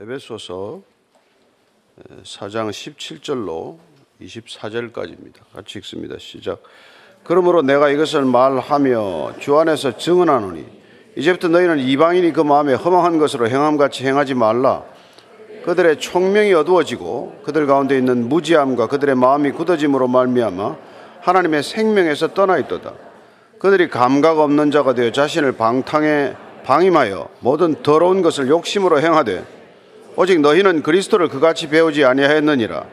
에베소서 4장 17절로 24절까지입니다. 같이 읽습니다. 시작. 그러므로 내가 이것을 말하며 주 안에서 증언하노니 이제부터 너희는 이방인이 그 마음에 허망한 것으로 행함같이 행하지 말라. 그들의 총명이 어두워지고 그들 가운데 있는 무지함과 그들의 마음이 굳어짐으로 말미암아 하나님의 생명에서 떠나 있도다. 그들이 감각 없는 자가 되어 자신을 방탕에 방임하여 모든 더러운 것을 욕심으로 행하되 오직 너희는 그리스도를 그같이 배우지 아니하였느니라.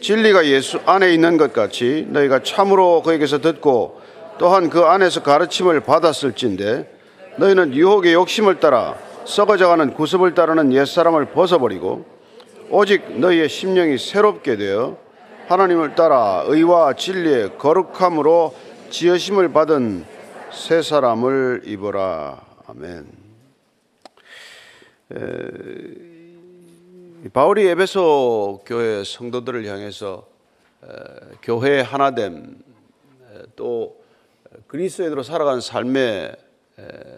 진리가 예수 안에 있는 것 같이 너희가 참으로 그에게서 듣고 또한 그 안에서 가르침을 받았을진데 너희는 유혹의 욕심을 따라 썩어져가는 구습을 따르는 옛사람을 벗어버리고 오직 너희의 심령이 새롭게 되어 하나님을 따라 의와 진리의 거룩함으로 지으심을 받은 새 사람을 입어라. 아멘. 바울이 에베소 교회 성도들을 향해서 교회의 하나됨 또 그리스도인으로 살아가는 삶의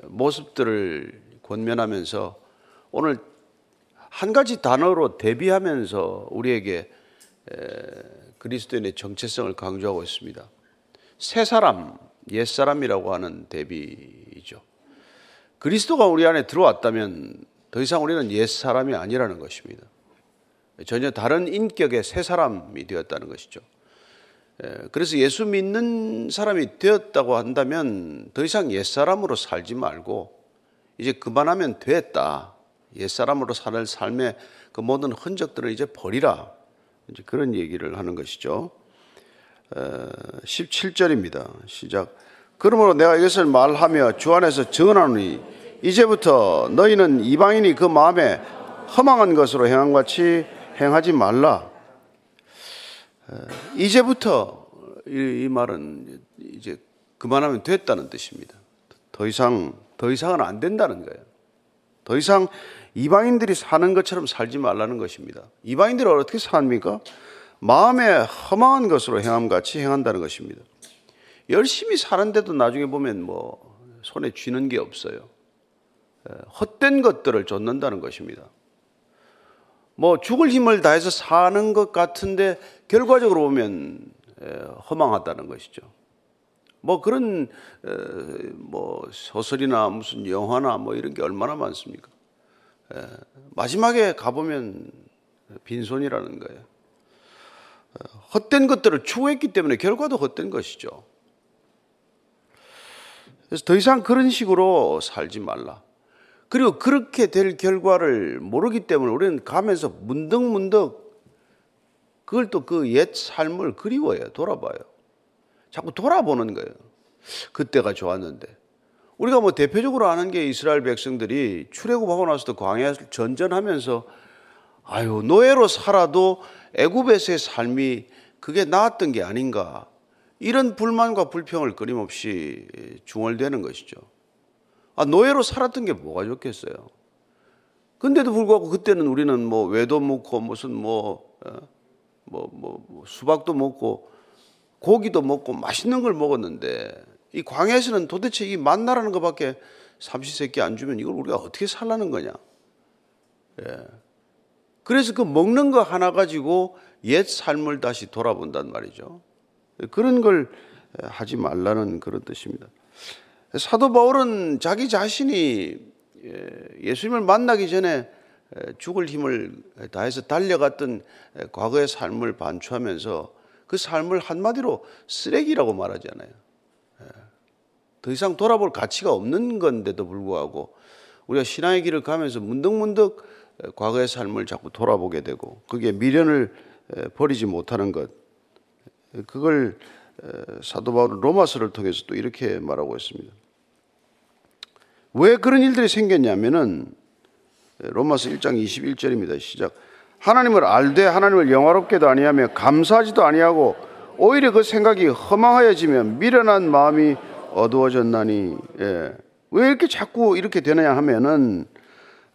모습들을 권면하면서 오늘 한 가지 단어로 대비하면서 우리에게 그리스도인의 정체성을 강조하고 있습니다. 새 사람, 옛 사람이라고 하는 대비이죠. 그리스도가 우리 안에 들어왔다면 더 이상 우리는 옛 사람이 아니라는 것입니다. 전혀 다른 인격의 새 사람이 되었다는 것이죠. 그래서 예수 믿는 사람이 되었다고 한다면 더 이상 옛 사람으로 살지 말고 이제 그만하면 됐다. 옛 사람으로 사는 삶의 그 모든 흔적들을 이제 버리라. 이제 그런 얘기를 하는 것이죠. 17절입니다. 시작. 그러므로 내가 이것을 말하며 주 안에서 전하노니 이제부터 너희는 이방인이 그 마음에 허망한 것으로 행한 같이 행하지 말라. 이제부터 이, 이 말은 이제 그만하면 됐다는 뜻입니다. 더 이상 더 이상은 안 된다는 거예요. 더 이상 이방인들이 사는 것처럼 살지 말라는 것입니다. 이방인들은 어떻게 삽니까? 마음에 허망한 것으로 행함 같이 행한다는 것입니다. 열심히 사는데도 나중에 보면 뭐 손에 쥐는 게 없어요. 헛된 것들을 쫓는다는 것입니다. 뭐 죽을 힘을 다해서 사는 것 같은데 결과적으로 보면 허망하다는 것이죠. 뭐 그런 뭐 소설이나 무슨 영화나 뭐 이런 게 얼마나 많습니까? 마지막에 가보면 빈손이라는 거예요. 헛된 것들을 추구했기 때문에 결과도 헛된 것이죠. 그래서 더 이상 그런 식으로 살지 말라. 그리고 그렇게 될 결과를 모르기 때문에 우리는 가면서 문득문득 그걸 또 그 옛 삶을 그리워요. 돌아봐요. 자꾸 돌아보는 거예요. 그때가 좋았는데. 우리가 뭐 대표적으로 아는 게 이스라엘 백성들이 출애굽하고 나서도 광야를 전전하면서 아유 노예로 살아도 애굽에서의 삶이 그게 나았던 게 아닌가 이런 불만과 불평을 끊임없이 중얼대는 것이죠. 아, 노예로 살았던 게 뭐가 좋겠어요? 근데도 불구하고 그때는 우리는 뭐 외도 먹고 무슨 뭐, 어, 뭐, 뭐, 뭐 수박도 먹고 고기도 먹고 맛있는 걸 먹었는데 이 광야에서는 도대체 이 만나라는 것밖에 삼시세끼 안 주면 이걸 우리가 어떻게 살라는 거냐? 예. 그래서 그 먹는 거 하나 가지고 옛 삶을 다시 돌아본단 말이죠. 그런 걸 하지 말라는 그런 뜻입니다. 사도 바울은 자기 자신이 예, 예수님을 만나기 전에 죽을 힘을 다해서 달려갔던 과거의 삶을 반추하면서 그 삶을 한마디로 쓰레기라고 말하잖아요. 예. 더 이상 돌아볼 가치가 없는 건데도 불구하고 우리가 신앙의 길을 가면서 문득문득 과거의 삶을 자꾸 돌아보게 되고 그게 미련을 버리지 못하는 것 그걸 사도 바울은 로마서를 통해서 또 이렇게 말하고 있습니다. 왜 그런 일들이 생겼냐면은 로마서 1장 21절입니다. 시작. 하나님을 알되 하나님을 영화롭게도 아니하며 감사하지도 아니하고 오히려 그 생각이 허망하여지면 미련한 마음이 어두워졌나니 예. 왜 이렇게 자꾸 이렇게 되느냐 하면은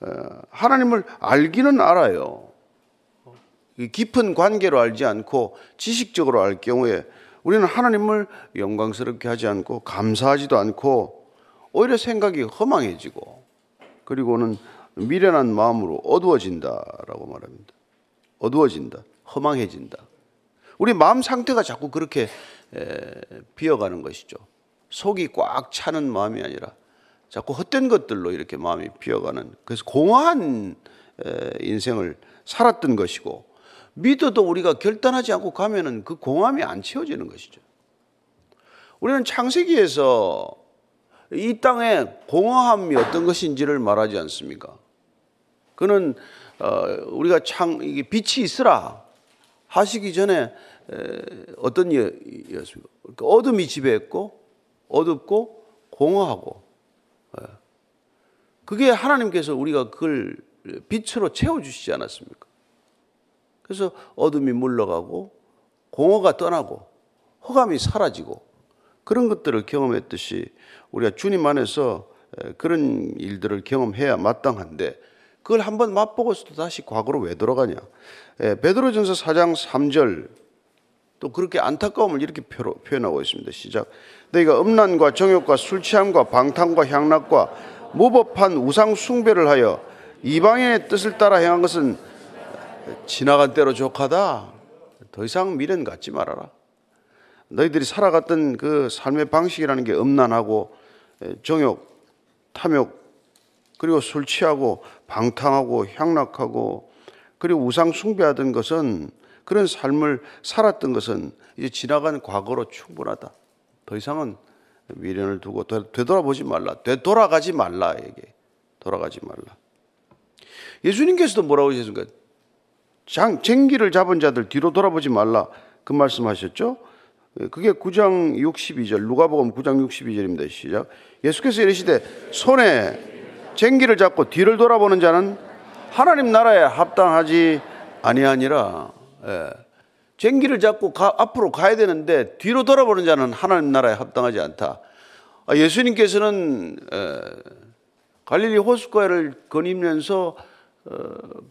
어, 하나님을 알기는 알아요. 깊은 관계로 알지 않고 지식적으로 알 경우에 우리는 하나님을 영광스럽게 하지 않고 감사하지도 않고 오히려 생각이 허망해지고 그리고는 미련한 마음으로 어두워진다라고 말합니다. 어두워진다. 허망해진다. 우리 마음 상태가 자꾸 그렇게 비어가는 것이죠. 속이 꽉 차는 마음이 아니라 자꾸 헛된 것들로 이렇게 마음이 비어가는 그래서 공허한 인생을 살았던 것이고 믿어도 우리가 결단하지 않고 가면은 그 공함이 안 채워지는 것이죠. 우리는 창세기에서 이 땅의 공허함이 어떤 것인지를 말하지 않습니까? 그는 어, 우리가 창 이게 빛이 있으라 하시기 전에 어떤 이였습니까? 그러니까 어둠이 지배했고 어둡고 공허하고 예. 그게 하나님께서 우리가 그걸 빛으로 채워주시지 않았습니까? 그래서 어둠이 물러가고 공허가 떠나고 허감이 사라지고 그런 것들을 경험했듯이 우리가 주님 안에서 그런 일들을 경험해야 마땅한데 그걸 한번 맛보고서도 다시 과거로 왜 돌아가냐? 베드로전서 4장 3절 또 그렇게 안타까움을 이렇게 표현하고 있습니다. 시작. 너희가 음란과 정욕과 술 취함과 방탕과 향락과 무법한 우상 숭배를 하여 이방인의 뜻을 따라 행한 것은 지나간 때로 족하다. 더 이상 미련 갖지 말아라. 너희들이 살아갔던 그 삶의 방식이라는 게 음란하고 정욕, 탐욕, 그리고 술 취하고 방탕하고 향락하고 그리고 우상 숭배하던 것은 그런 삶을 살았던 것은 이제 지나간 과거로 충분하다. 더 이상은 미련을 두고 되돌아보지 말라. 되돌아가지 말라. 에게 돌아가지 말라. 예수님께서도 뭐라고 하셨습니까? 장, 쟁기를 잡은 자들 뒤로 돌아보지 말라. 그 말씀하셨죠? 그게 9장 62절, 누가복음 9장 62절입니다. 시작. 예수께서 이르시되 손에 쟁기를 잡고 뒤를 돌아보는 자는 하나님 나라에 합당하지 아니하니라. 예. 쟁기를 잡고 가, 앞으로 가야 되는데 뒤로 돌아보는 자는 하나님 나라에 합당하지 않다. 아, 예수님께서는 에, 갈릴리 호숫가를 거니면서 어,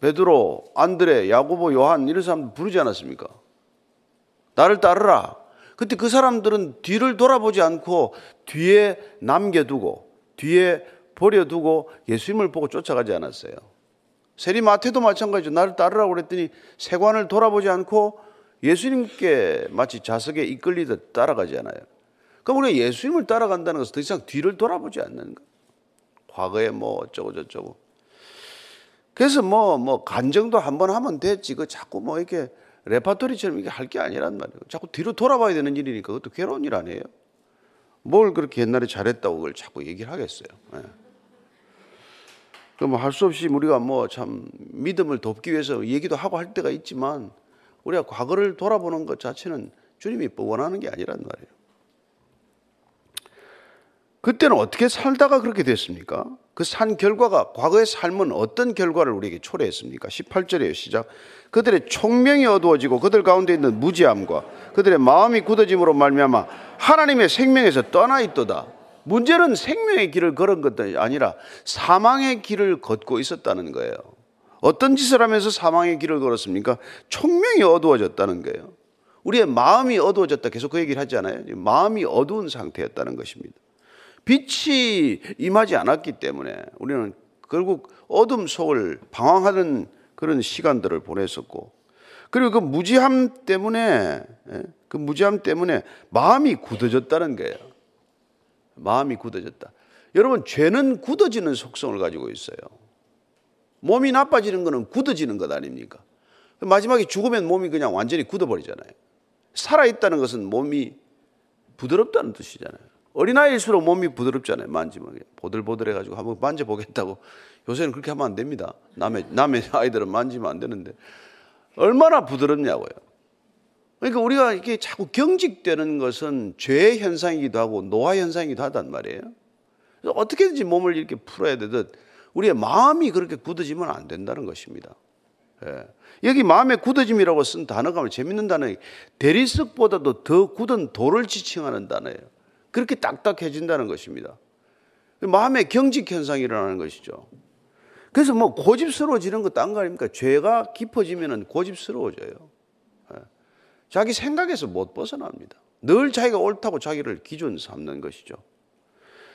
베드로, 안드레, 야고보, 요한 이런 사람 부르지 않았습니까? 나를 따르라. 그때 그 사람들은 뒤를 돌아보지 않고 뒤에 남겨두고 뒤에 버려두고 예수님을 보고 쫓아가지 않았어요. 세리마태도 마찬가지죠. 나를 따르라고 그랬더니 세관을 돌아보지 않고 예수님께 마치 자석에 이끌리듯 따라가지 않아요. 그럼 우리가 예수님을 따라간다는 것은 더 이상 뒤를 돌아보지 않는 거. 과거에 뭐 어쩌고 저쩌고. 그래서 뭐, 뭐, 간정도 한 번 하면 됐지. 그 자꾸 뭐 이렇게 레파토리처럼 이게 할 게 아니란 말이에요. 자꾸 뒤로 돌아봐야 되는 일이니까 그것도 괴로운 일 아니에요. 뭘 그렇게 옛날에 잘했다고 그걸 자꾸 얘기를 하겠어요. 네. 그럼 할수 없이 우리가 뭐 참 믿음을 돕기 위해서 얘기도 하고 할 때가 있지만 우리가 과거를 돌아보는 것 자체는 주님이 원하는 게 아니란 말이에요. 그때는 어떻게 살다가 그렇게 됐습니까? 그 산 결과가 과거의 삶은 어떤 결과를 우리에게 초래했습니까? 18절에요. 시작. 그들의 총명이 어두워지고 그들 가운데 있는 무지함과 그들의 마음이 굳어짐으로 말미암아 하나님의 생명에서 떠나 있도다. 문제는 생명의 길을 걸은 것도 아니라 사망의 길을 걷고 있었다는 거예요. 어떤 짓을 하면서 사망의 길을 걸었습니까? 총명이 어두워졌다는 거예요. 우리의 마음이 어두워졌다. 계속 그 얘기를 하지 않아요? 마음이 어두운 상태였다는 것입니다. 빛이 임하지 않았기 때문에 우리는 결국 어둠 속을 방황하는 그런 시간들을 보냈었고 그리고 그 무지함 때문에 예, 그 무지함 때문에 마음이 굳어졌다는 거예요. 마음이 굳어졌다. 여러분 죄는 굳어지는 속성을 가지고 있어요. 몸이 나빠지는 것은 굳어지는 것 아닙니까? 마지막에 죽으면 몸이 그냥 완전히 굳어버리잖아요. 살아있다는 것은 몸이 부드럽다는 뜻이잖아요. 어린아이일수록 몸이 부드럽잖아요. 만지면 보들보들해가지고 한번 만져보겠다고 요새는 그렇게 하면 안 됩니다. 남의 남의 아이들은 만지면 안 되는데 얼마나 부드럽냐고요. 그러니까 우리가 이게 자꾸 경직되는 것은 죄의 현상이기도 하고 노화 현상이기도 하단 말이에요. 어떻게든지 몸을 이렇게 풀어야 되듯 우리의 마음이 그렇게 굳어지면 안 된다는 것입니다. 예. 여기 마음의 굳어짐이라고 쓴 단어가 재밌는 단어예요. 대리석보다도 더 굳은 돌을 지칭하는 단어예요. 그렇게 딱딱해진다는 것입니다. 마음의 경직 현상이 일어나는 것이죠. 그래서 뭐 고집스러워지는 것도 안 가립니까? 죄가 깊어지면 고집스러워져요. 예. 자기 생각에서 못 벗어납니다. 늘 자기가 옳다고 자기를 기준 삼는 것이죠.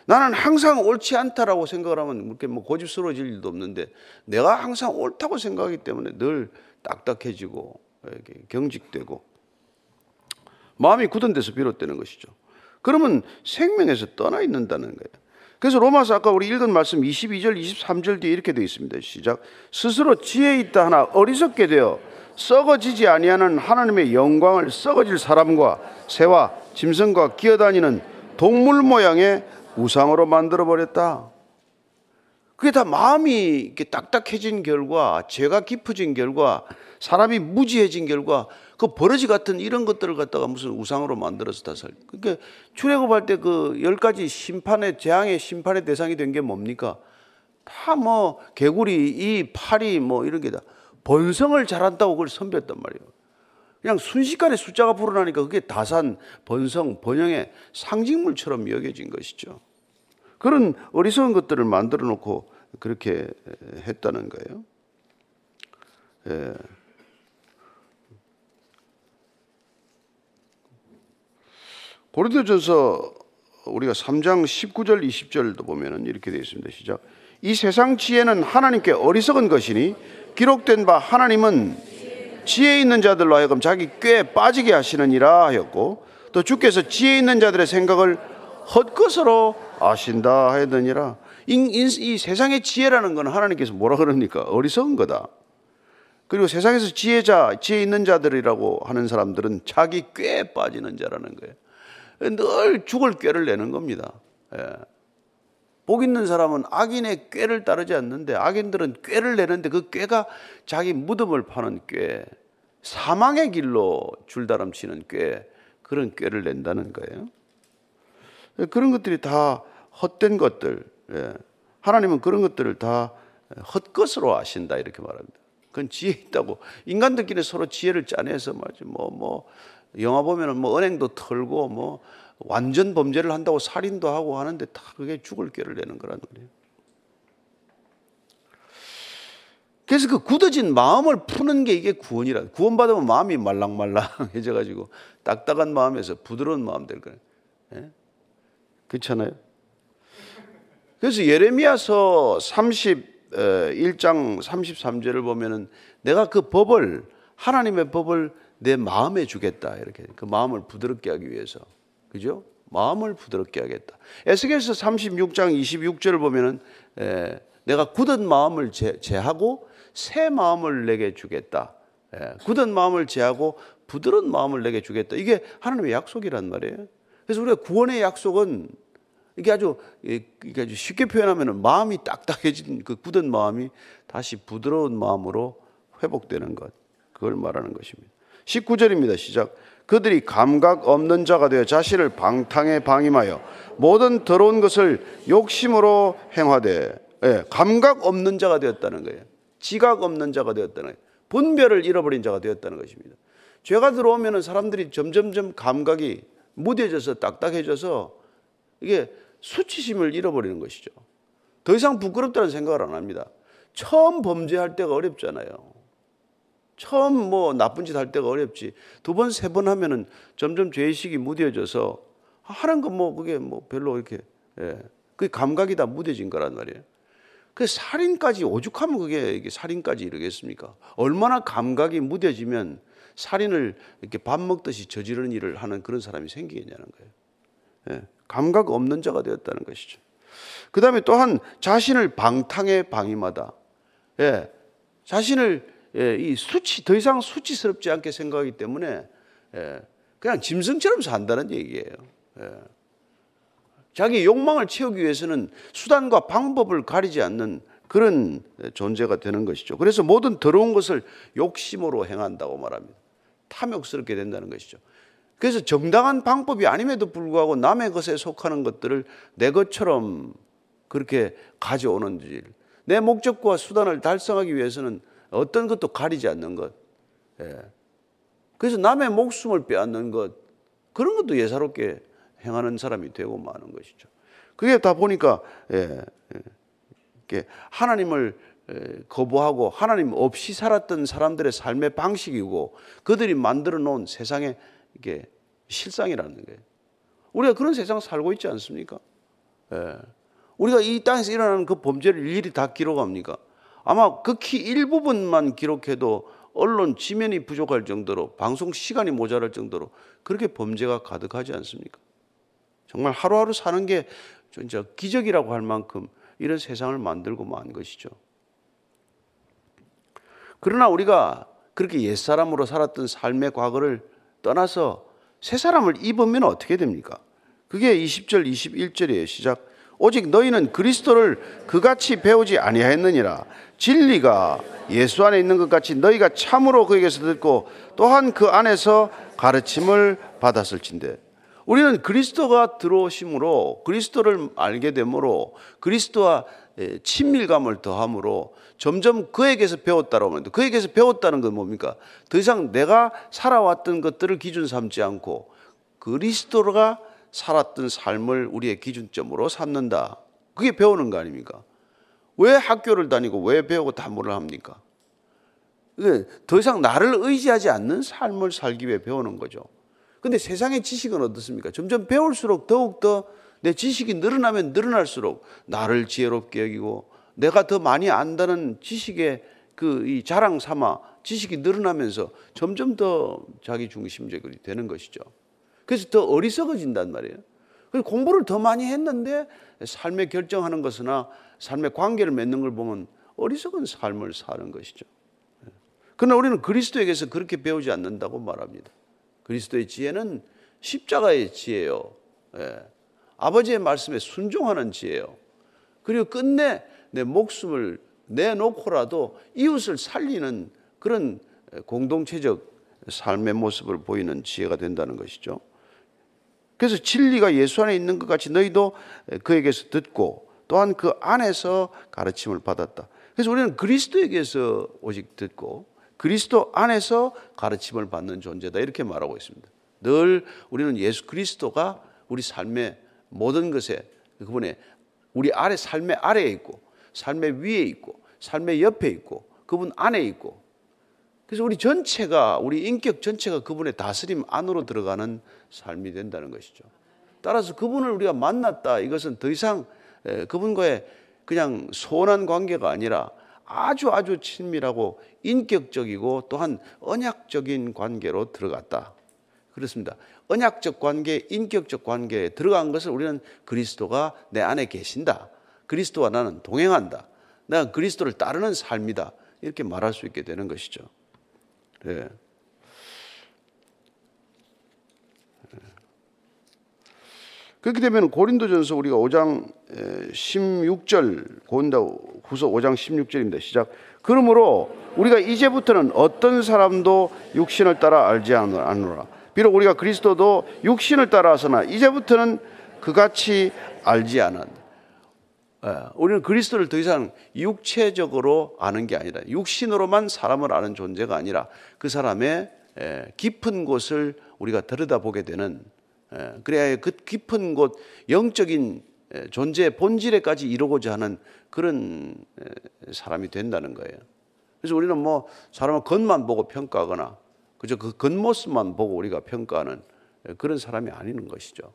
나는 항상 옳지 않다라고 생각을 하면 이렇게 뭐 고집스러워질 일도 없는데 내가 항상 옳다고 생각하기 때문에 늘 딱딱해지고 이렇게 경직되고 마음이 굳은 데서 비롯되는 것이죠. 그러면 생명에서 떠나 있는다는 거예요. 그래서 로마서 아까 우리 읽은 말씀 22절, 23절 뒤에 이렇게 되어 있습니다. 시작. 스스로 지혜 있다 하나 어리석게 되어 썩어지지 아니하는 하나님의 영광을 썩어질 사람과 새와 짐승과 기어다니는 동물 모양의 우상으로 만들어 버렸다. 그게 다 마음이 이렇게 딱딱해진 결과, 죄가 깊어진 결과, 사람이 무지해진 결과, 그 버러지 같은 이런 것들을 갖다가 무슨 우상으로 만들어서 다 살. 그러니까 출애굽할 때 그 열 가지 심판의 재앙의 심판의 대상이 된 게 뭡니까? 다 뭐 개구리, 이 파리 뭐 이런 게다 번성을 잘한다고 그걸 선배했단 말이에요. 그냥 순식간에 숫자가 불어나니까 그게 다산, 번성, 번영의 상징물처럼 여겨진 것이죠. 그런 어리석은 것들을 만들어 놓고 그렇게 했다는 거예요. 예. 고린도전서 우리가 3장 19절 20절도 보면은 이렇게 되어 있습니다. 시작. 이 세상 지혜는 하나님께 어리석은 것이니 기록된 바 하나님은 지혜 있는 자들로 하여금 자기 꾀에 빠지게 하시느니라 하였고 또 주께서 지혜 있는 자들의 생각을 헛것으로 아신다 하였느니라. 이, 세상의 지혜라는 건 하나님께서 뭐라 그럽니까? 어리석은 거다. 그리고 세상에서 지혜자, 지혜 있는 자들이라고 하는 사람들은 자기 꾀에 빠지는 자라는 거예요. 늘 죽을 꾀를 내는 겁니다. 예. 복 있는 사람은 악인의 꾀를 따르지 않는데 악인들은 꾀를 내는데 그 꾀가 자기 무덤을 파는 꾀, 사망의 길로 줄다람치는 꾀, 그런 꾀를 낸다는 거예요. 그런 것들이 다 헛된 것들. 예. 하나님은 그런 것들을 다 헛것으로 아신다 이렇게 말합니다. 그건 지혜 있다고 인간들끼리 서로 지혜를 짜내서 말이지 뭐뭐 뭐 영화 보면은 뭐 은행도 털고 뭐 완전 범죄를 한다고 살인도 하고 하는데 다 그게 죽을 죄를 내는 거란 말이에요. 그래서 그 굳어진 마음을 푸는 게 이게 구원이라. 구원받으면 마음이 말랑말랑해져 가지고 딱딱한 마음에서 부드러운 마음 될 거예요. 예? 그렇잖아요. 그래서 예레미야서 31장 33절을 보면은 내가 그 법을 하나님의 법을 내 마음에 주겠다 이렇게 그 마음을 부드럽게 하기 위해서 그죠? 마음을 부드럽게 하겠다. 에스겔서 36장 26절을 보면은 에, 내가 굳은 마음을 제, 제하고 새 마음을 내게 주겠다. 에, 굳은 마음을 제하고 부드러운 마음을 내게 주겠다. 이게 하나님의 약속이란 말이에요. 그래서 우리가 구원의 약속은 이게 아주 이게 아주 쉽게 표현하면 마음이 딱딱해진 그 굳은 마음이 다시 부드러운 마음으로 회복되는 것. 그걸 말하는 것입니다. 19절입니다. 시작. 그들이 감각 없는 자가 되어 자신을 방탕에 방임하여 모든 더러운 것을 욕심으로 행하되 예, 감각 없는 자가 되었다는 거예요. 지각 없는 자가 되었다는 거예요. 분별을 잃어버린 자가 되었다는 것입니다. 죄가 들어오면 사람들이 점점점 감각이 무뎌져서 딱딱해져서 이게 수치심을 잃어버리는 것이죠. 더 이상 부끄럽다는 생각을 안 합니다. 처음 범죄할 때가 어렵잖아요. 처음 뭐 나쁜 짓 할 때가 어렵지. 두 번, 세 번 하면은 점점 죄의식이 무뎌져서 하는 거뭐 그게 뭐 별로 이렇게, 예. 그 감각이 다 무뎌진 거란 말이에요. 그 살인까지 오죽하면 그게 이게 살인까지 이르겠습니까? 얼마나 감각이 무뎌지면 살인을 이렇게 밥 먹듯이 저지르는 일을 하는 그런 사람이 생기겠냐는 거예요. 예. 감각 없는 자가 되었다는 것이죠. 그 다음에 또한 자신을 방탕에 방임하다. 예. 자신을 예, 이 수치 더 이상 수치스럽지 않게 생각하기 때문에 예, 그냥 짐승처럼 산다는 얘기예요. 예. 자기 욕망을 채우기 위해서는 수단과 방법을 가리지 않는 그런 존재가 되는 것이죠. 그래서 모든 더러운 것을 욕심으로 행한다고 말합니다. 탐욕스럽게 된다는 것이죠. 그래서 정당한 방법이 아님에도 불구하고 남의 것에 속하는 것들을 내 것처럼 그렇게 가져오는 일. 내 목적과 수단을 달성하기 위해서는 어떤 것도 가리지 않는 것. 예. 그래서 남의 목숨을 빼앗는 것. 그런 것도 예사롭게 행하는 사람이 되고 마는 것이죠. 그게 다 보니까, 예, 예. 하나님을 거부하고 하나님 없이 살았던 사람들의 삶의 방식이고 그들이 만들어 놓은 세상의 이게 실상이라는 거예요. 우리가 그런 세상 살고 있지 않습니까? 예. 우리가 이 땅에서 일어나는 그 범죄를 일일이 다 기록합니까? 아마 극히 일부분만 기록해도 언론 지면이 부족할 정도로 방송 시간이 모자랄 정도로 그렇게 범죄가 가득하지 않습니까? 정말 하루하루 사는 게 진짜 기적이라고 할 만큼 이런 세상을 만들고 만 것이죠. 그러나 우리가 그렇게 옛사람으로 살았던 삶의 과거를 떠나서 새 사람을 입으면 어떻게 됩니까? 그게 20절, 21절이에요. 시작. 오직 너희는 그리스도를 그같이 배우지 아니하였느니라. 진리가 예수 안에 있는 것 같이 너희가 참으로 그에게서 듣고 또한 그 안에서 가르침을 받았을진데 우리는 그리스도가 들어오심으로 그리스도를 알게 되므로 그리스도와 친밀감을 더함으로 점점 그에게서 배웠다라고 합니다. 그에게서 배웠다는 건 뭡니까? 더 이상 내가 살아왔던 것들을 기준 삼지 않고 그리스도가 살았던 삶을 우리의 기준점으로 삼는다. 그게 배우는 거 아닙니까? 왜 학교를 다니고 왜 배우고 담보를 합니까? 더 이상 나를 의지하지 않는 삶을 살기 위해 배우는 거죠. 근데 세상의 지식은 어떻습니까? 점점 배울수록 더욱더 내 지식이 늘어나면 늘어날수록 나를 지혜롭게 여기고 내가 더 많이 안다는 지식의 그 이 자랑 삼아 지식이 늘어나면서 점점 더 자기 중심적이 되는 것이죠. 그래서 더 어리석어진단 말이에요. 그래서 공부를 더 많이 했는데 삶의 결정하는 것이나 삶의 관계를 맺는 걸 보면 어리석은 삶을 사는 것이죠. 그러나 우리는 그리스도에게서 그렇게 배우지 않는다고 말합니다. 그리스도의 지혜는 십자가의 지혜요. 예. 아버지의 말씀에 순종하는 지혜요. 그리고 끝내 내 목숨을 내놓고라도 이웃을 살리는 그런 공동체적 삶의 모습을 보이는 지혜가 된다는 것이죠. 그래서 진리가 예수 안에 있는 것 같이 너희도 그에게서 듣고 또한 그 안에서 가르침을 받았다. 그래서 우리는 그리스도에게서 오직 듣고 그리스도 안에서 가르침을 받는 존재다. 이렇게 말하고 있습니다. 늘 우리는 예수 그리스도가 우리 삶의 모든 것에 그분의 우리 아래 삶의 아래에 있고 삶의 위에 있고 삶의 옆에 있고 그분 안에 있고 그래서 우리 전체가 우리 인격 전체가 그분의 다스림 안으로 들어가는 삶이 된다는 것이죠. 따라서 그분을 우리가 만났다 이것은 더 이상 그분과의 그냥 소원한 관계가 아니라 아주 아주 친밀하고 인격적이고 또한 언약적인 관계로 들어갔다. 그렇습니다. 언약적 관계, 인격적 관계에 들어간 것을 우리는 그리스도가 내 안에 계신다. 그리스도와 나는 동행한다. 내가 그리스도를 따르는 삶이다. 이렇게 말할 수 있게 되는 것이죠. 네. 그렇게 되면 고린도전서 우리가 5장 16절 고린도 후서 5장 16절입니다. 시작. 그러므로 우리가 이제부터는 어떤 사람도 육신을 따라 알지 않노라. 비록 우리가 그리스도도 육신을 따라서나 이제부터는 그같이 알지. 예, 우리는 그리스도를 더 이상 육체적으로 아는 게 아니라 육신으로만 사람을 아는 존재가 아니라 그 사람의 예, 깊은 곳을 우리가 들여다보게 되는 예, 그래야 그 깊은 곳 영적인 존재의 본질에까지 이루고자 하는 그런 사람이 된다는 거예요. 그래서 우리는 뭐 사람을 겉만 보고 평가하거나 그저 그 겉모습만 보고 우리가 평가하는 그런 사람이 아니는 것이죠.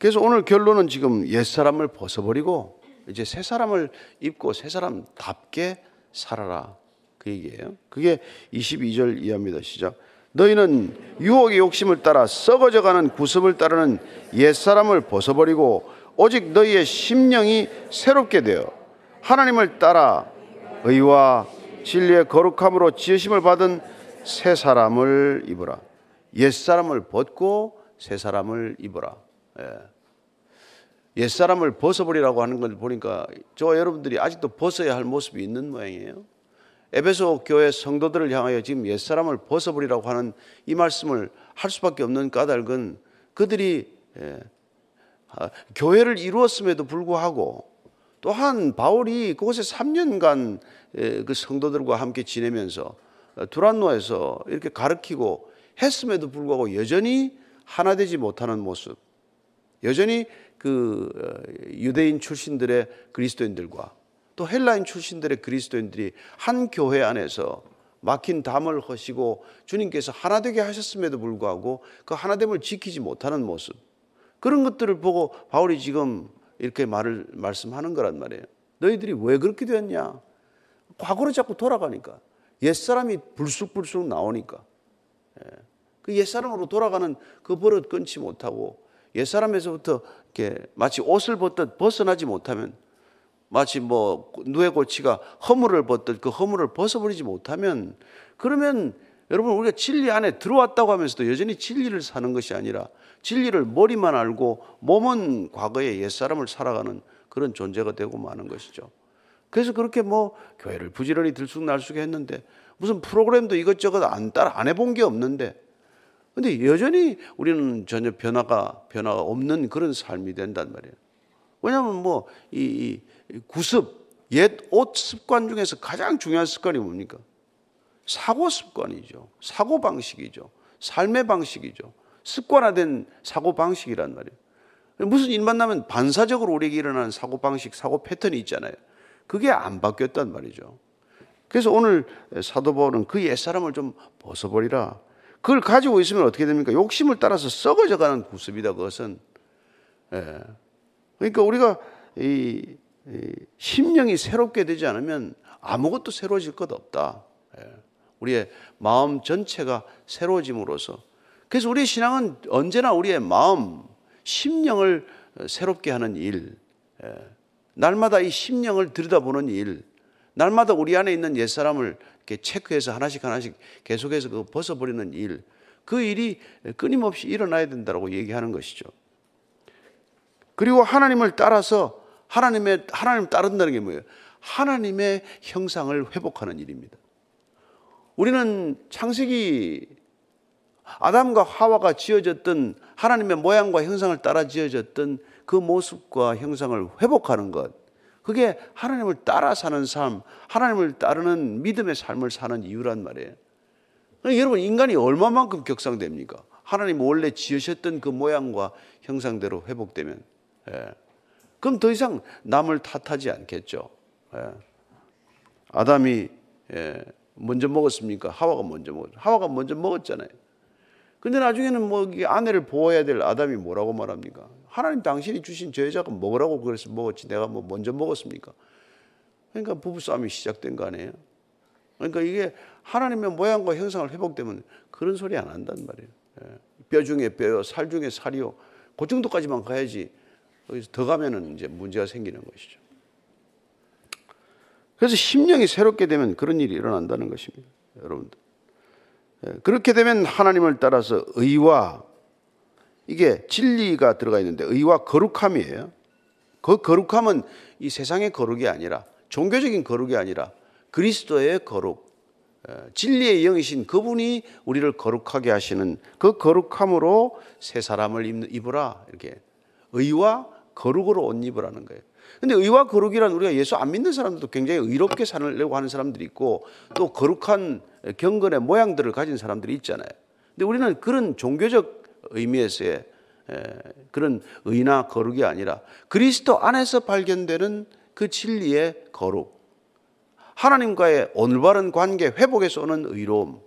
그래서 오늘 결론은 지금 옛사람을 벗어버리고 이제 새 사람을 입고 새 사람답게 살아라. 그 얘기예요. 그게 22절 이하입니다. 시작. 너희는 유혹의 욕심을 따라 썩어져 가는 구습을 따르는 옛사람을 벗어버리고 오직 너희의 심령이 새롭게 되어 하나님을 따라 의와 진리의 거룩함으로 지으심을 받은 새 사람을 입으라. 옛사람을 벗고 새 사람을 입어라. 예. 옛사람을 벗어버리라고 하는 걸 보니까 저 여러분들이 아직도 벗어야 할 모습이 있는 모양이에요. 에베소 교회 성도들을 향하여 지금 옛사람을 벗어버리라고 하는 이 말씀을 할 수밖에 없는 까닭은 그들이 예, 아, 교회를 이루었음에도 불구하고 또한 바울이 그곳에 3년간 예, 그 성도들과 함께 지내면서 두란노에서 이렇게 가르치고 했음에도 불구하고 여전히 하나 되지 못하는 모습, 여전히 그 어, 유대인 출신들의 그리스도인들과 또 헬라인 출신들의 그리스도인들이 한 교회 안에서 막힌 담을 허시고 주님께서 하나 되게 하셨음에도 불구하고 그 하나됨을 지키지 못하는 모습. 그런 것들을 보고 바울이 지금 이렇게 말을 말씀하는 거란 말이에요. 너희들이 왜 그렇게 되었냐? 과거로 자꾸 돌아가니까 옛사람이 불쑥불쑥 나오니까 예. 그 옛사람으로 돌아가는 그 버릇 끊지 못하고 옛사람에서부터 이렇게 마치 옷을 벗듯 벗어나지 못하면 마치 뭐 누에 고치가 허물을 벗듯 그 허물을 벗어버리지 못하면 그러면 여러분 우리가 진리 안에 들어왔다고 하면서도 여전히 진리를 사는 것이 아니라 진리를 머리만 알고 몸은 과거의 옛사람을 살아가는 그런 존재가 되고 마는 것이죠. 그래서 그렇게 뭐 교회를 부지런히 들쑥날쑥 했는데 무슨 프로그램도 이것저것 안 따라 안 해본 게 없는데 근데 여전히 우리는 전혀 변화가 변화가 없는 그런 삶이 된단 말이에요. 왜냐하면 뭐 이 구습 옛 옷 습관 중에서 가장 중요한 습관이 뭡니까? 사고 습관이죠. 사고 방식이죠. 삶의 방식이죠. 습관화된 사고 방식이란 말이에요. 무슨 일 만나면 반사적으로 우리에게 일어나는 사고 방식, 사고 패턴이 있잖아요. 그게 안 바뀌었단 말이죠. 그래서 오늘 사도 바울은 그 옛사람을 좀 벗어버리라. 그걸 가지고 있으면 어떻게 됩니까? 욕심을 따라서 썩어져 가는 구습이다, 그것은. 예. 그러니까 우리가 이, 이 심령이 새롭게 되지 않으면 아무것도 새로워질 것 없다. 예. 우리의 마음 전체가 새로워짐으로써 그래서 우리의 신앙은 언제나 우리의 마음, 심령을 새롭게 하는 일, 예. 날마다 이 심령을 들여다보는 일, 날마다 우리 안에 있는 옛사람을 이렇게 체크해서 하나씩 하나씩 계속해서 그 벗어버리는 일, 그 일이 끊임없이 일어나야 된다고 얘기하는 것이죠. 그리고 하나님을 따라서 하나님의 하나님 따른다는 게 뭐예요? 하나님의 형상을 회복하는 일입니다. 우리는 창세기 아담과 하와가 지어졌던 하나님의 모양과 형상을 따라 지어졌던 그 모습과 형상을 회복하는 것. 그게 하나님을 따라 사는 삶, 하나님을 따르는 믿음의 삶을 사는 이유란 말이에요. 그러니까 여러분, 인간이 얼마만큼 격상됩니까? 하나님 원래 지으셨던 그 모양과 형상대로 회복되면. 예. 그럼 더 이상 남을 탓하지 않겠죠. 예. 아담이 예. 먼저 먹었습니까? 하와가 먼저 먹었 하와가 먼저 먹었잖아요. 근데 나중에는 뭐 아내를 보호해야 될 아담이 뭐라고 말합니까? 하나님 당신이 주신 저 여자가 먹으라고 그래서 먹었지 내가 뭐 먼저 먹었습니까? 그러니까 부부싸움이 시작된 거 아니에요? 그러니까 이게 하나님의 모양과 형상을 회복되면 그런 소리 안 한단 말이에요. 예. 뼈 중에 뼈요, 살 중에 살이요. 그 정도까지만 가야지 거기서 더 가면은 이제 문제가 생기는 것이죠. 그래서 심령이 새롭게 되면 그런 일이 일어난다는 것입니다. 여러분들. 예, 그렇게 되면 하나님을 따라서 의와 이게 진리가 들어가 있는데 의와 거룩함이에요. 그 거룩함은 이 세상의 거룩이 아니라 종교적인 거룩이 아니라 그리스도의 거룩, 예, 진리의 영이신 그분이 우리를 거룩하게 하시는 그 거룩함으로 새 사람을 입으라 이렇게 의와 거룩으로 옷 입으라는 거예요. 근데 의와 거룩이란 우리가 예수 안 믿는 사람들도 굉장히 의롭게 살려고 하는 사람들이 있고 또 거룩한 경건의 모양들을 가진 사람들이 있잖아요. 근데 우리는 그런 종교적 의미에서의 그런 의나 거룩이 아니라 그리스도 안에서 발견되는 그 진리의 거룩, 하나님과의 올바른 관계 회복에서 오는 의로움,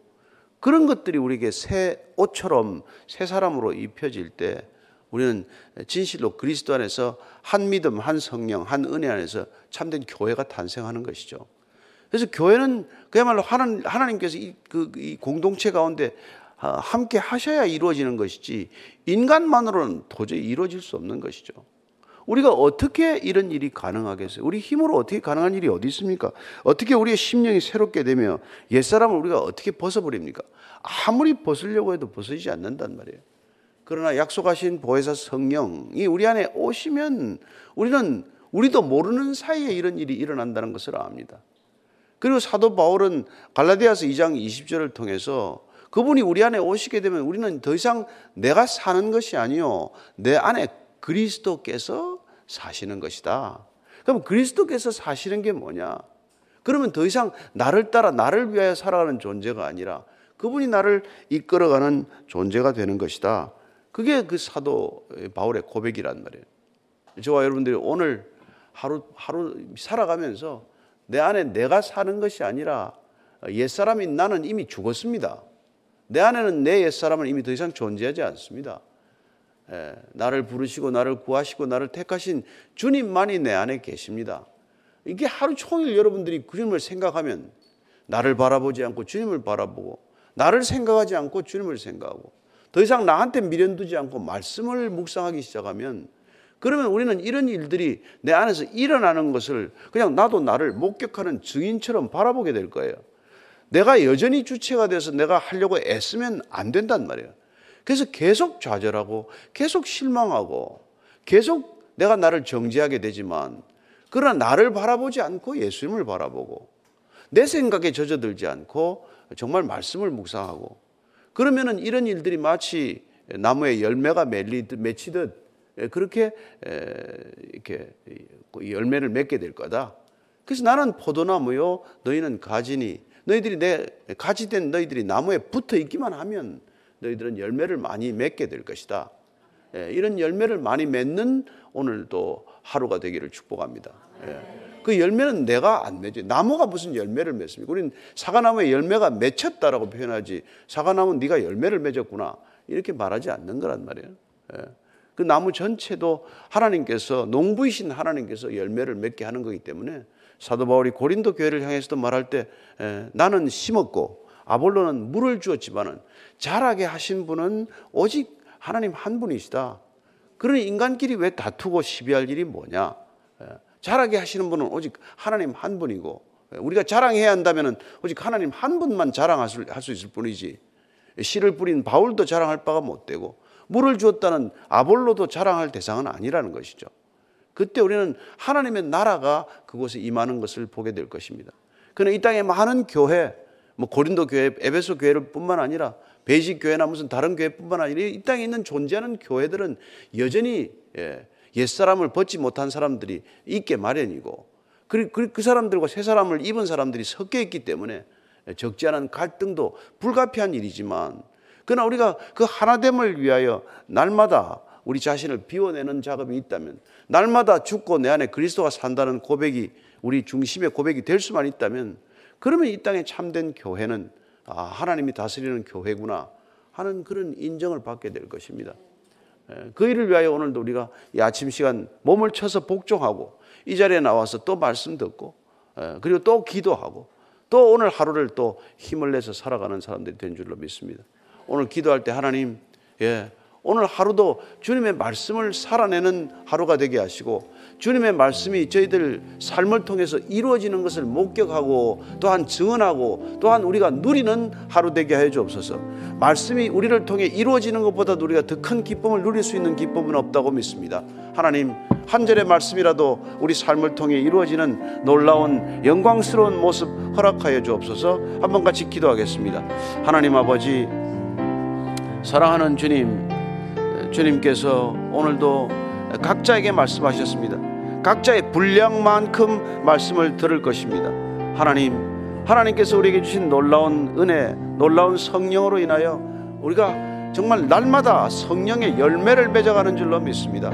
그런 것들이 우리에게 새 옷처럼 새 사람으로 입혀질 때 우리는 진실로 그리스도 안에서 한 믿음, 한 성령, 한 은혜 안에서 참된 교회가 탄생하는 것이죠. 그래서 교회는 그야말로 하나님, 하나님께서 이, 그, 이 공동체 가운데 아, 함께 하셔야 이루어지는 것이지 인간만으로는 도저히 이루어질 수 없는 것이죠. 우리가 어떻게 이런 일이 가능하겠어요? 우리 힘으로 어떻게 가능한 일이 어디 있습니까? 어떻게 우리의 심령이 새롭게 되며 옛사람을 우리가 어떻게 벗어버립니까? 아무리 벗으려고 해도 벗어지지 않는단 말이에요. 그러나 약속하신 보혜사 성령이 우리 안에 오시면 우리는 우리도 모르는 사이에 이런 일이 일어난다는 것을 압니다. 그리고 사도 바울은 갈라디아서 2장 20절을 통해서 그분이 우리 안에 오시게 되면 우리는 더 이상 내가 사는 것이 아니요 내 안에 그리스도께서 사시는 것이다. 그럼 그리스도께서 사시는 게 뭐냐? 그러면 더 이상 나를 따라 나를 위하여 살아가는 존재가 아니라 그분이 나를 이끌어가는 존재가 되는 것이다. 그게 그 사도 바울의 고백이란 말이에요. 저와 여러분들이 오늘 하루 하루 살아가면서 내 안에 내가 사는 것이 아니라 옛사람인 나는 이미 죽었습니다. 내 안에는 내 옛사람은 이미 더 이상 존재하지 않습니다. 예, 나를 부르시고 나를 구하시고 나를 택하신 주님만이 내 안에 계십니다. 이게 하루 종일 여러분들이 주님을 생각하면 나를 바라보지 않고 주님을 바라보고 나를 생각하지 않고 주님을 생각하고 더 이상 나한테 미련 두지 않고 말씀을 묵상하기 시작하면 그러면 우리는 이런 일들이 내 안에서 일어나는 것을 그냥 나도 나를 목격하는 증인처럼 바라보게 될 거예요. 내가 여전히 주체가 돼서 내가 하려고 애쓰면 안 된단 말이에요. 그래서 계속 좌절하고 계속 실망하고 계속 내가 나를 정지하게 되지만 그러나 나를 바라보지 않고 예수님을 바라보고 내 생각에 젖어들지 않고 정말 말씀을 묵상하고 그러면은 이런 일들이 마치 나무에 열매가 맺히듯 그렇게 이렇게 열매를 맺게 될 거다. 그래서 나는 포도나무요, 너희는 가지니 너희들이 내 가지된 너희들이 나무에 붙어 있기만 하면 너희들은 열매를 많이 맺게 될 것이다. 예, 이런 열매를 많이 맺는 오늘도 하루가 되기를 축복합니다. 예. 그 열매는 내가 안 맺지. 나무가 무슨 열매를 맺습니까? 우리는 사과나무에 열매가 맺혔다라고 표현하지. 사과나무는 네가 열매를 맺었구나. 이렇게 말하지 않는 거란 말이에요. 예. 그 나무 전체도 하나님께서 농부이신 하나님께서 열매를 맺게 하는 거기 때문에 사도 바울이 고린도 교회를 향해서도 말할 때 에, 나는 심었고 아볼로는 물을 주었지만은 자라게 하신 분은 오직 하나님 한 분이시다. 그러니 인간끼리 왜 다투고 시비할 일이 뭐냐? 에, 자라게 하시는 분은 오직 하나님 한 분이고 우리가 자랑해야 한다면은 오직 하나님 한 분만 자랑할 수 있을 뿐이지. 씨를 뿌린 바울도 자랑할 바가 못 되고 물을 주었다는 아볼로도 자랑할 대상은 아니라는 것이죠. 그때 우리는 하나님의 나라가 그곳에 임하는 것을 보게 될 것입니다. 그는 이 땅에 많은 교회, 뭐 고린도 교회, 에베소 교회뿐만 아니라 베이직 교회나 무슨 다른 교회뿐만 아니라 이 땅에 있는 존재하는 교회들은 여전히 예, 옛사람을 벗지 못한 사람들이 있게 마련이고 그, 그, 그 사람들과 새 사람을 입은 사람들이 섞여 있기 때문에 적지 않은 갈등도 불가피한 일이지만 그러나 우리가 그 하나됨을 위하여 날마다 우리 자신을 비워내는 작업이 있다면 날마다 죽고 내 안에 그리스도가 산다는 고백이 우리 중심의 고백이 될 수만 있다면 그러면 이 땅에 참된 교회는 아, 하나님이 다스리는 교회구나 하는 그런 인정을 받게 될 것입니다. 예, 그 일을 위하여 오늘도 우리가 이 아침 시간 몸을 쳐서 복종하고 이 자리에 나와서 또 말씀 듣고 예, 그리고 또 기도하고 또 오늘 하루를 또 힘을 내서 살아가는 사람들이 된 줄로 믿습니다. 오늘 기도할 때 하나님, 예, 오늘 하루도 주님의 말씀을 살아내는 하루가 되게 하시고 주님의 말씀이 저희들 삶을 통해서 이루어지는 것을 목격하고 또한 증언하고 또한 우리가 누리는 하루 되게 해 주옵소서. 말씀이 우리를 통해 이루어지는 것보다 우리가 더 큰 기쁨을 누릴 수 있는 기쁨은 없다고 믿습니다. 하나님 한 절의 말씀이라도 우리 삶을 통해 이루어지는 놀라운 영광스러운 모습 허락하여 주옵소서. 한번 같이 기도하겠습니다. 하나님 아버지 사랑하는 주님, 주님께서 오늘도 각자에게 말씀하셨습니다. 각자의 분량만큼 말씀을 들을 것입니다. 하나님, 하나님께서 우리에게 주신 놀라운 은혜, 놀라운 성령으로 인하여 우리가 정말 날마다 성령의 열매를 맺어가는 줄로 믿습니다.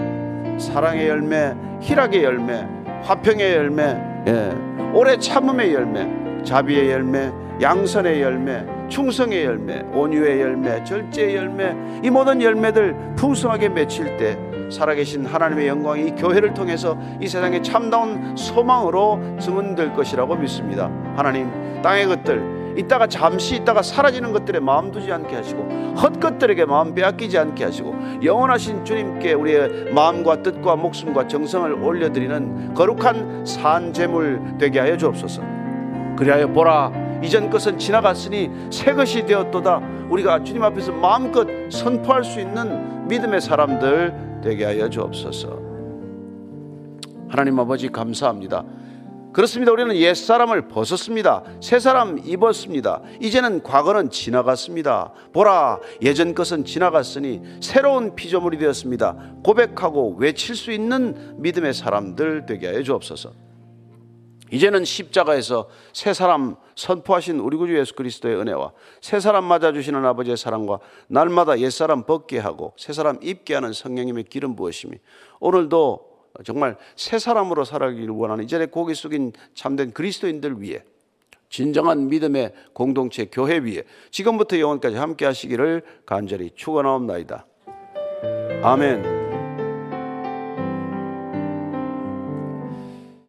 사랑의 열매, 희락의 열매, 화평의 열매, 예, 오래 참음의 열매, 자비의 열매, 양선의 열매, 충성의 열매, 온유의 열매, 절제의 열매, 이 모든 열매들 풍성하게 맺힐 때 살아계신 하나님의 영광이 이 교회를 통해서 이 세상에 참다운 소망으로 증언될 것이라고 믿습니다. 하나님, 땅의 것들, 이따가 잠시 있다가 사라지는 것들에 마음 두지 않게 하시고 헛것들에게 마음 빼앗기지 않게 하시고 영원하신 주님께 우리의 마음과 뜻과 목숨과 정성을 올려드리는 거룩한 산 제물 되게 하여 주옵소서. 그리하여 보라 이전 것은 지나갔으니 새 것이 되었도다. 우리가 주님 앞에서 마음껏 선포할 수 있는 믿음의 사람들 되게 하여 주옵소서. 하나님 아버지 감사합니다. 그렇습니다. 우리는 옛 사람을 벗었습니다. 새 사람 입었습니다. 이제는 과거는 지나갔습니다. 보라, 예전 것은 지나갔으니 새로운 피조물이 되었습니다. 고백하고 외칠 수 있는 믿음의 사람들 되게 하여 주옵소서. 이제는 십자가에서 새 사람 선포하신 우리 구주 예수 그리스도의 은혜와 새 사람 맞아주시는 아버지의 사랑과 날마다 옛 사람 벗게 하고 새 사람 입게 하는 성령님의 기름 부으심이 오늘도 정말 새 사람으로 살아가기를 원하는 이전에 고개 숙인 참된 그리스도인들 위해 진정한 믿음의 공동체 교회 위에 지금부터 영원까지 함께 하시기를 간절히 축원하옵나이다. 아멘.